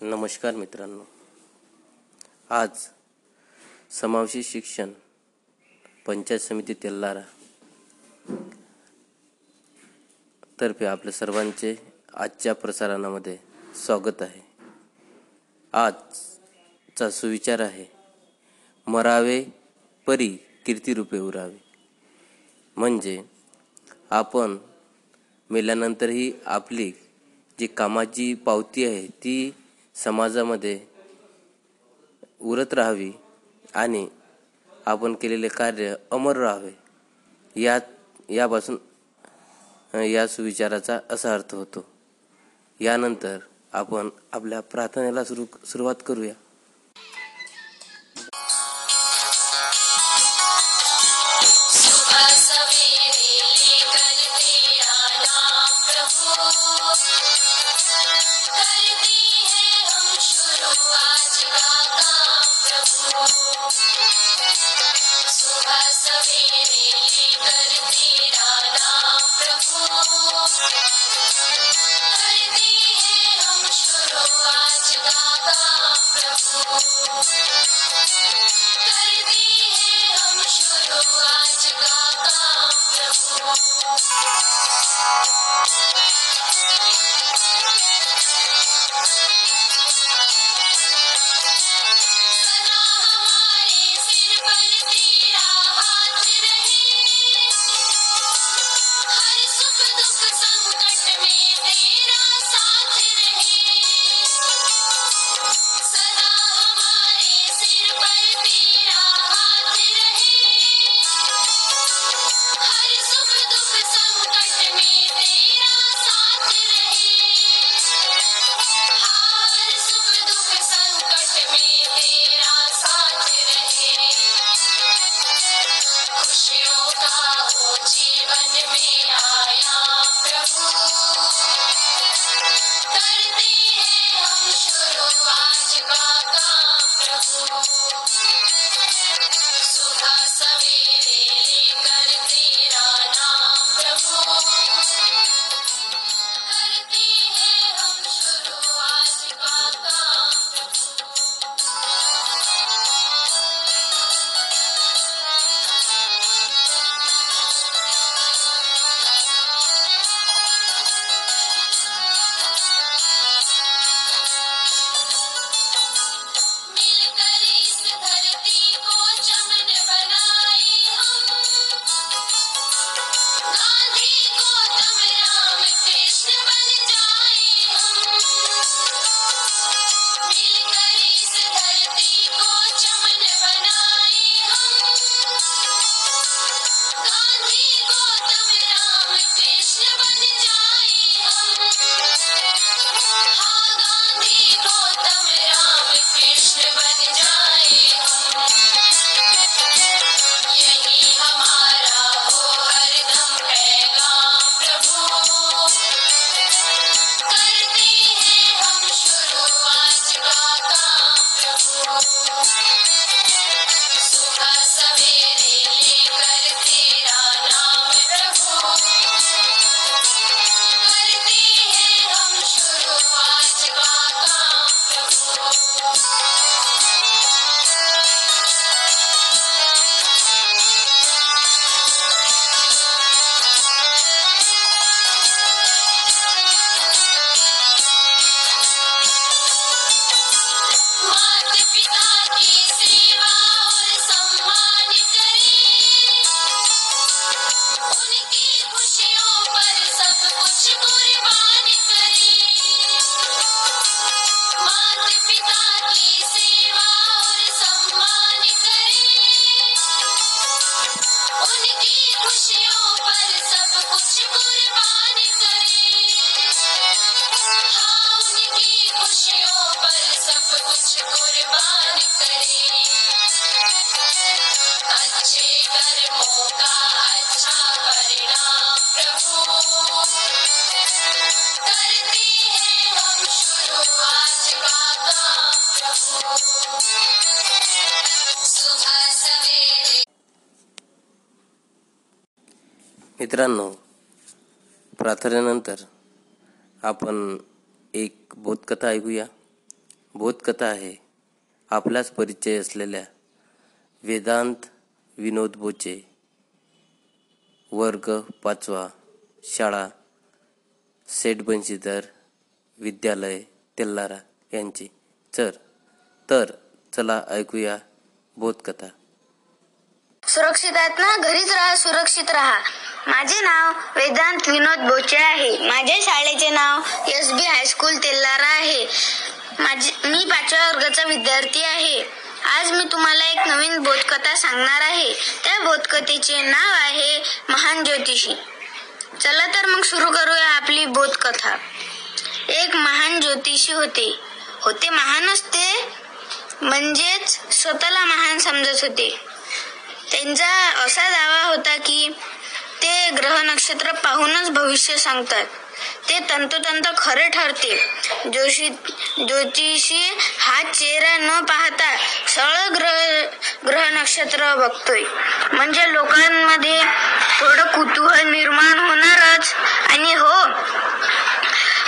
नमस्कार मित्रांनो. आज समावेशी शिक्षण पंचायत समिती तेल्लारा तर्फे आपल्या सर्वांचे आजच्या प्रसारणामध्ये स्वागत आहे. आजचा सुविचार आहे मरावे परी कीर्तिरूपे उरावे. म्हणजे आपण मेल्यानंतरही आपली जी कामाची पावती आहे ती समाजामध्ये उरत राहावी आणि आपण केलेले कार्य अमर राहावे. या यापासून याच विचाराचा असा अर्थ होतो. यानंतर आपण आपल्या प्रार्थनेला सुरू सुरुवात करूया. कुर्बान प्रार्थने नर अपन मित्रांनो प्रार्थनेनंतर आपण एक बोधकथा ऐकूया. बोधकथा आहे आपलाच परिचय असलेल्या वेदांत विनोद बोचे वर्ग पाचवा शाळा सेठ बंशीधर विद्यालय तेल्लारा यांची. चर तर चला ऐकूया बोधकथा. सुरक्षित आहेत ना? घरीच राहा सुरक्षित राहा. माझे नाव वेदांत विनोद बोचे आहे. माझ्या शाळेचे नाव S B high school Tellara आहे. माझी मी पाचव्या वर्गाचा विद्यार्थी आहे. आज मी तुम्हाला एक नवीन बोधकथा सांगणार आहे. त्या बोधकथेचे नाव आहे महान ज्योतिषी. चला तर मग सुरू करूया आपली बोधकथा. एक महान ज्योतिषी होते. होते महानच ते म्हणजेच स्वतःला महान समजत होते. त्यांचा असा दावा होता की ते ग्रह नक्षत्र पाहूनच भविष्य सांगतात. ते तंतोतंत खरे ठरते जोशी ज्योतिषी हा चेहरा न पाहता सरळ ग्रह ग्रह नक्षत्र बघतोय. म्हणजे लोकांमध्ये थोडं कुतूहल निर्माण होणारच. आणि हो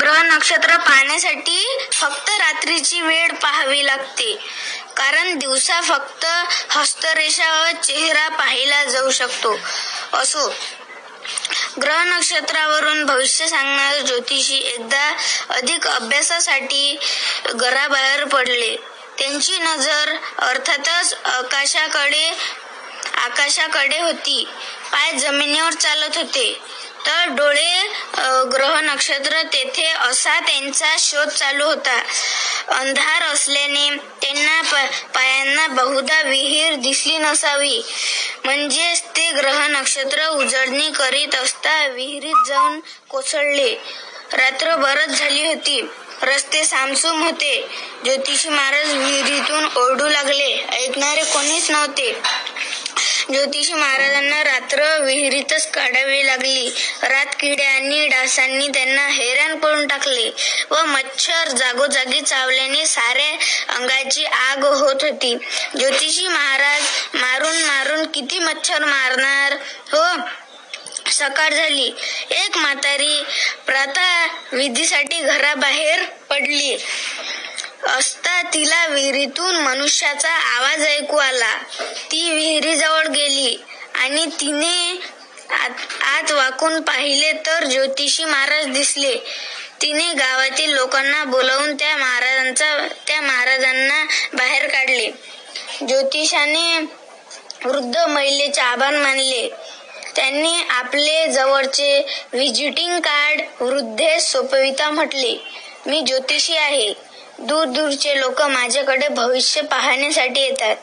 ग्रह नक्षत्र पाहण्यासाठी फक्त रात्रीची वेळ पाहावी लागते. कारण दिवसा फक्त हस्तरेषा व चेहरा पाहिला जाऊ शकतो. असो ग्रह नक्षत्रावरून भविष्य सांगणारे ज्योतिषी एकदा अधिक अभ्यासासाठी घराबाहेर पडले. त्यांची नजर अर्थातच आकाशाकडे आकाशाकडे होती. पाय जमिनीवर चालत होते. तर डोळे ग्रह नक्षत्र तेथे असा त्यांचा शोध चालू होता. अंधार असल्याने त्यांना पायांना बहुधा विहीर दिसली नसावी. म्हणजेच ते ग्रह नक्षत्र उजळणी करीत असता विहिरीत जाऊन कोसळले. रात्र बरच झाली होती. रस्ते सामसूम होते. ज्योतिषी महाराज विहिरीतून ओरडू लागले. ऐकणारे कोणीच नव्हते. ज्योतिषी महाराजांना रात्र विहिरीतच काढावी लागली. रात किड्या आणि डासांनी त्यांना हैराण करून टाकले व मच्छर जागोजागी चावल्याने साऱ्या अंगाची आग होत होती. ज्योतिषी महाराज मारून मारून किती मच्छर मारणार? हो सकाळ झाली. एक म्हातारी प्रातः विधीसाठी घराबाहेर पडली. असता तिला विहिरीतून मनुष्याचा आवाज ऐकू आला. ती विहिरीजवळ गेली आणि तिने आत आत वाकून पाहिले तर ज्योतिषी महाराज दिसले. तिने गावातील लोकांना बोलावून त्या महाराजांचा त्या महाराजांना बाहेर काढले. ज्योतिषाने वृद्ध महिलेचे आभार मानले. त्यांनी आपले जवळचे व्हिजिटिंग कार्ड वृद्धेस सोपविता म्हटले मी ज्योतिषी आहे. दूर दूरचे लोक माझ्याकडे भविष्य पाहण्यासाठी येतात.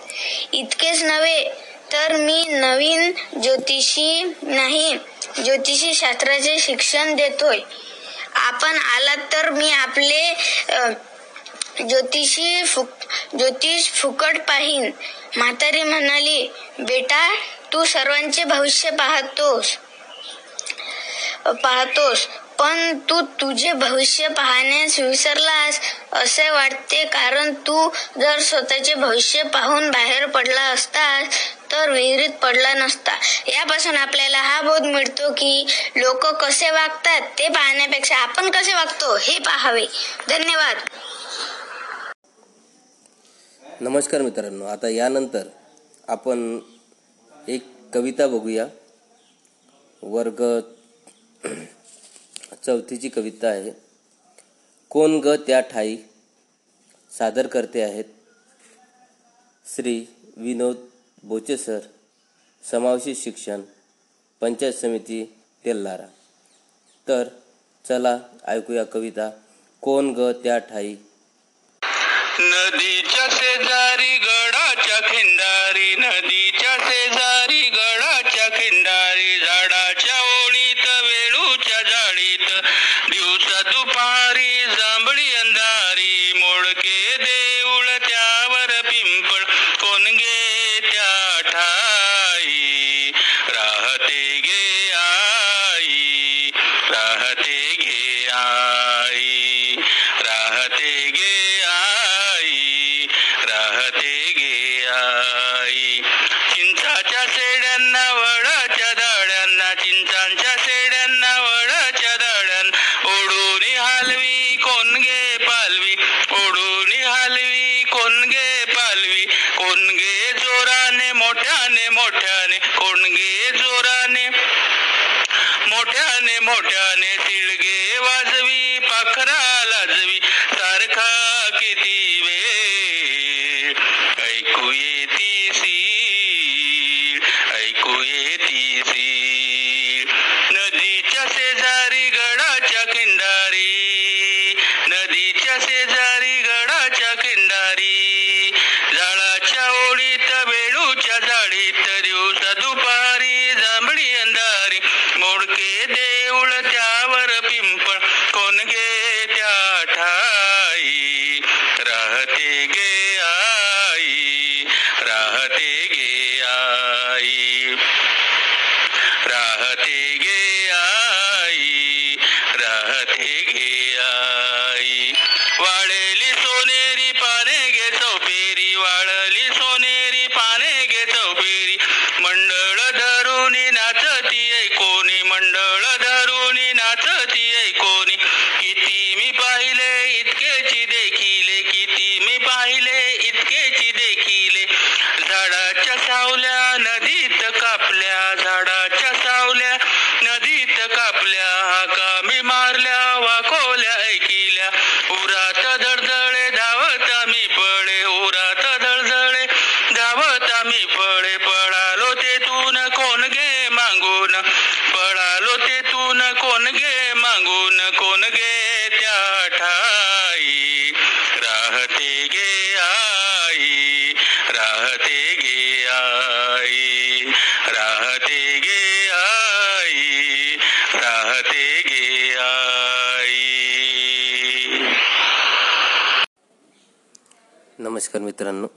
इतकेच नव्हे तर मी नवीन ज्योतिषी नाही ज्योतिषी शास्त्राचे शिक्षण देतोय. आपण आलात तर मी आपले ज्योतिषी फुक ज्योतिष फुकट पाहीन. म्हातारी म्हणाली बेटा तू सर्वांचे भविष्य पाहतोस पाहतोस. पण तू तुझे भविष्य पाहण्यास विसरलास असे वाटते. कारण तू जर स्वतःचे भविष्य पाहून बाहेर पडला असतास तर विहिरीत पडला नसता. यापासून आपल्याला हा बोध मिळतो की लोक कसे वागतात ते पाहण्यापेक्षा आपण कसे वागतो हे पाहावे. धन्यवाद. नमस्कार मित्रांनो आता यानंतर आपण एक कविता बघूया. वर्ग चौथीची कविता आहे. कोण ग त्या ठाई? सादर करते आहेत. श्री विनोद बोचे सर समावेशी शिक्षण पंचायत समिती तेल्लारा तर चला ऐकूया कविता कोण ग त्या ठाई? नदीच्या शेजारी गडाच्या खिंडारी नदीच्या मोठ्याने वाजवी पाखरा लाजवी. राहते गे आई. राहते गे मित्रांनो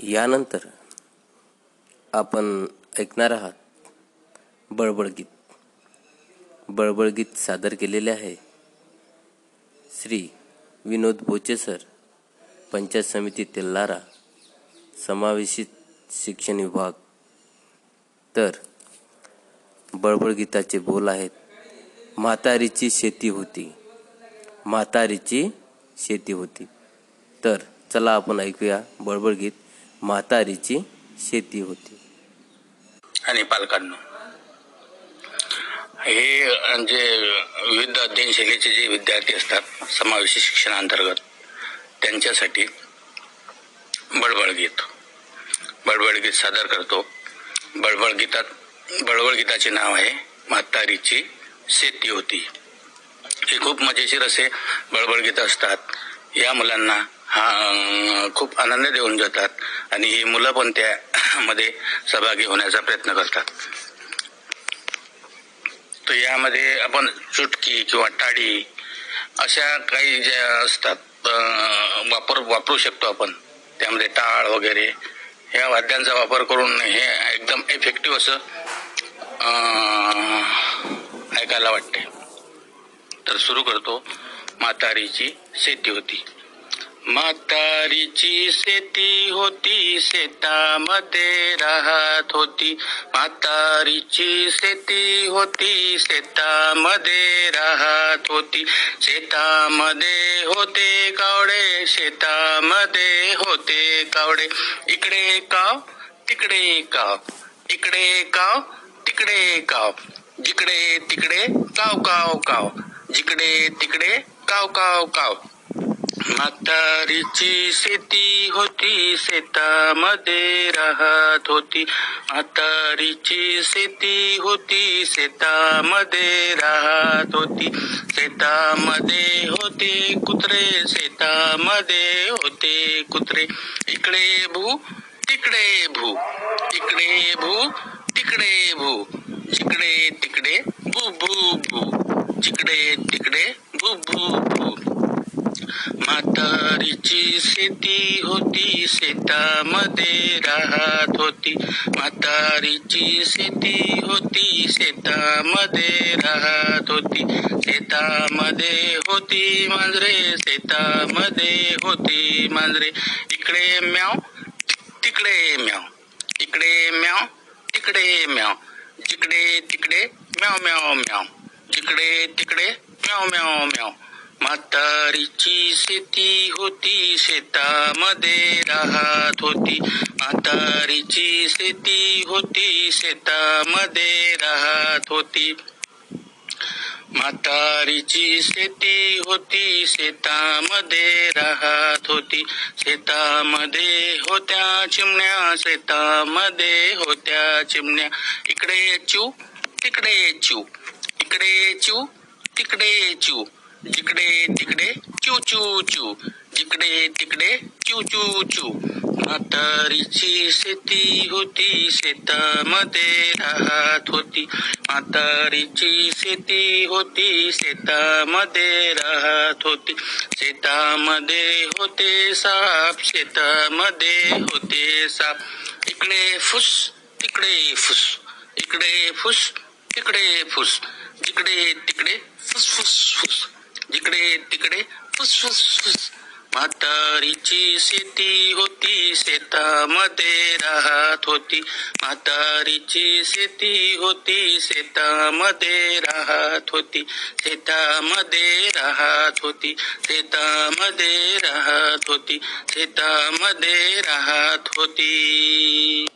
यानंतर आपण ऐकणार आहात बळबळ गीत. बळबळ गीत सादर केलेले आहे श्री विनोद बोचे सर पंचायत समिती तेल्लारा समावेशित शिक्षण विभाग. तर बळबळ गीताचे बोल आहेत म्हातारीची शेती होती म्हातारीची शेती होती. तर चला आपण ऐकूया बळबळ गीत म्हातारीची शेती होती. आणि पालकांनो हे जे विविध अध्ययन शैलीचे जे विद्यार्थी असतात समावेशी शिक्षणाअंतर्गत त्यांच्यासाठी बळबळ गीत. बळबळ गीत सादर करतो. बळबळ गीतात बळबळ गीताचे नाव आहे म्हातारीची शेती होती. हे खूप मजेशीर असे बळबळ गीत असतात. या मुलांना हा खूप आनंद देऊन जातात. आणि ही मुलं पण त्यामध्ये सहभागी होण्याचा प्रयत्न करतात. तर यामध्ये आपण चुटकी किंवा टाळी अशा काही ज्या असतात वापर वापरू शकतो आपण. त्यामध्ये टाळ वगैरे या वाद्यांचा वापर करून हे एकदम इफेक्टिव्ह असं ऐकायला वाटते तर सुरू करतो म्हातारीची शेती होती. म्हातारीची शेती होती शेतामध्ये राहत होती. म्हातारीची शेती होती शेतामध्ये राहत होती. शेतामध्ये होते कावडे शेतामध्ये होते कावडे. इकडे काव तिकडे काव. इकडे काव तिकडे काव. जिकडे तिकडे काव काव काव. जिकडे तिकडे काव काव काव. म्हातारीची शेती होती, शेतामध्ये राहत होती. म्हातारीची शेती होती, शेतामध्ये राहत होती. शेतामध्ये होते कुत्रे, शेतामध्ये होते कुत्रे. इकडे भू, तिकडे भू. इकडे भू, तिकडे भू. जिकडे तिकडे भू भू भू. जिकडे तिकडे भू भू भू. म्हातारीची शेती होती शेतामध्ये राहत होती. म्हातारीची शेती होती शेतामध्ये राहत होती. शेतामध्ये होती मांजरे शेतामध्ये होती मांजरे. इकडे म्याव तिकडे म्याव. इकडे म्याव तिकडे म्याव. जिकडे तिकडे म्याव म्याव म्याव. जिकडे तिकडे म्याव म्याव म्याव. म्हातारीची शेती होती शेतामध्ये राहत होती. म्हातारीची शेती होती शेतामध्ये राहत होती. म्हातारीची शेती होती शेतामध्ये राहत होती. शेतामध्ये होत्या चिमण्या शेतामध्ये होत्या चिमण्या. इकडे चू तिकडे चू इकडे चू तिकडे चू जिकडे तिकडे चू चू चू। जिकडे तिकडे चू चू चू। म्हातारीची शेती होती शेतामध्ये राहत होती। म्हातारीची शेती होती शेतामध्ये राहत होती। शेतामध्ये होते साप शेतामध्ये होते साप इकडे फुस, तिकडे फुस। इकडे फुस, तिकडे फुस। जिकडे, तिकडे, फुस फुस फुस। जिकडे तिकडे. फुस फुस फुस. म्हातारीची शेती होती शेतामध्ये राहत होती. म्हातारीची शेती होती शेतामध्ये राहत होती. शेतामध्ये राहत होती. शेतामध्ये राहत होती. शेतामध्ये राहत होती.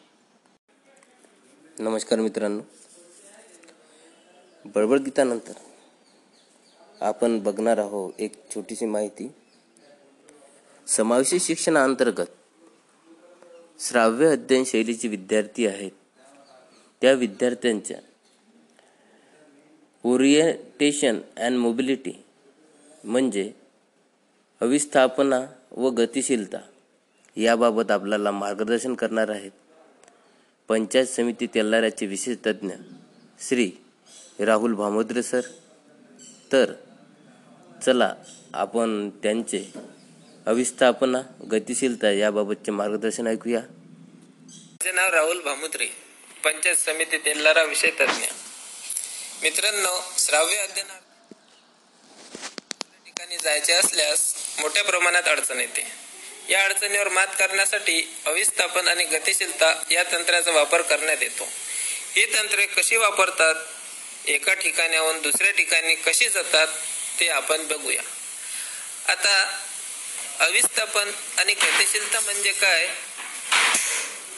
नमस्कार मित्रांनो. बडबड गीतानंतर आपण बघणार आहोत एक छोटीशी माहिती. समावेशी शिक्षणाअंतर्गत श्राव्य अध्ययन शैलीचे विद्यार्थी आहेत. त्या विद्यार्थ्यांच्या ओरिएंटेशन अँड मोबिलिटी म्हणजे अविस्थापना व गतिशीलता याबाबत आपल्याला मार्गदर्शन करणार आहेत. पंचायत समिती तेलाऱ्याचे विशेष तज्ज्ञ श्री राहुल भामोद्रे सर. तर चला आपण त्यांचे अविस्थापना गतिशीलता याबाबतचे मार्गदर्शन ऐकूया. माझे नाव राहुल भामुद्रे पंचायत समिती तेलारा विषय तज्ञ मित्रांनो श्राव्य अध्ययनात ठिकाणी जायचे असल्यास मोठ्या प्रमाणात अडचण येते. या अडचणीवर मात करण्यासाठी अविस्थापन आणि गतिशीलता या तंत्राचा वापर करण्यात येतो. ही तंत्रे कशी वापरतात? एका ठिकाणाहून दुसऱ्या ठिकाणी कशी जातात? ते आपण बघूया. आता अविस्थापन आणि गतिशीलता म्हणजे काय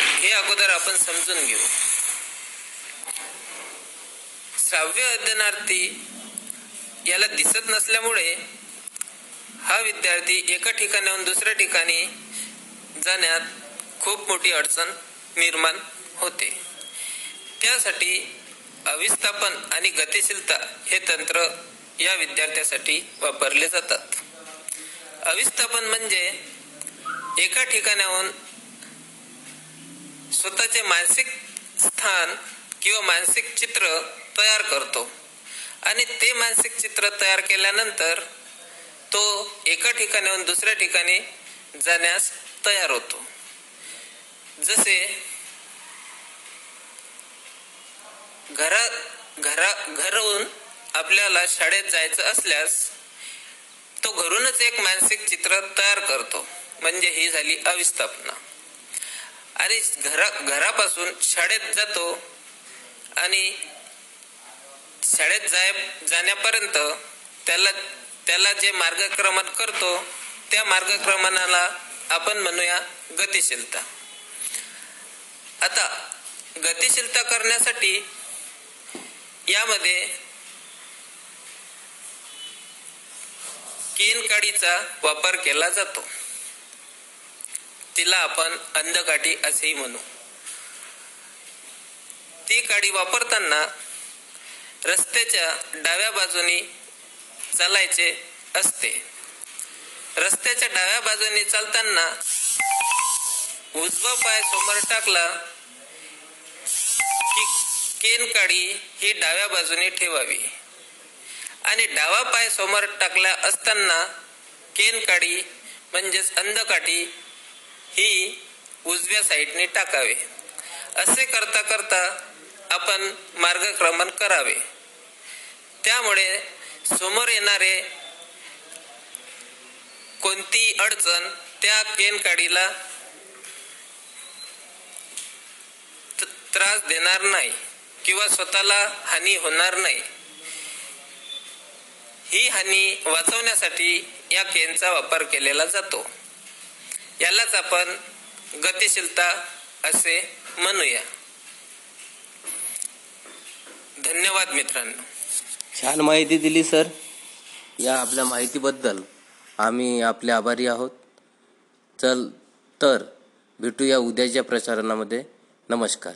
हे अगोदर आपण समजून घेऊ. श्राव्य अध्ययनार्थी याला दिसत नसल्यामुळे हा विद्यार्थी एका ठिकाणाहून दुसऱ्या ठिकाणी जाण्यात खूप मोठी अडचण निर्माण होते. त्यासाठी अविस्थापन आणि गतिशीलता हे तंत्र या विद्यार्थ्यासाठी वापरले जातात. अविस्थापन म्हणजे एका ठिकाणाहून स्वतःचे मानसिक स्थान किंवा मानसिक चित्र तयार करतो. आणि ते मानसिक चित्र तयार केल्यानंतर तो एका ठिकाणाहून दुसऱ्या ठिकाणी जाण्यास तयार होतो. जसे घरा घरा घरहून आपल्याला शाळेत जायचं असल्यास तो घरूनच एक मानसिक चित्र तयार करतो. म्हणजे ही झाली अविस्थापना. आणि घरा घरापासून शाळेत जातो आणि शाळेत जाय जाण्यापर्यंत त्याला त्याला जे मार्गक्रमण करतो त्या मार्गक्रमणाला आपण म्हणूया गतिशीलता. आता गतिशीलता करण्यासाठी यामध्ये केन काडीचा वापर केला जातो. तिला आपण अंधकाठी असेही म्हणू. ती काडी वापरताना रस्त्याच्या डाव्या बाजूनी चालायचे असते. रस्त्याच्या डाव्या बाजूने चालताना उजवा पाय समोर टाकला की केन काडी ही डाव्या बाजूने ठेवावी. आणि डावा पाय समोर टाकला असताना केनकाडी म्हणजेच अंधकाठी ही उजव्या साईडने टाकावे. असे करता करता आपण मार्गक्रमण करावे. त्यामुळे समोर येणारे कोणती अडचण त्या केनकाडीला त- त्रास देणार नाही किंवा स्वतःला हानी होणार नाही. ही हानी वाचवण्यासाठी या केनचा वापर केलेला जातो. यालाच आपण गतिशीलता असे म्हणूया. धन्यवाद मित्रांनो. छान माहिती दिली सर. या आपल्या माहितीबद्दल आम्ही आपले आभारी आहोत. चल तर भेटूया उद्याच्या प्रसारणामध्ये. नमस्कार.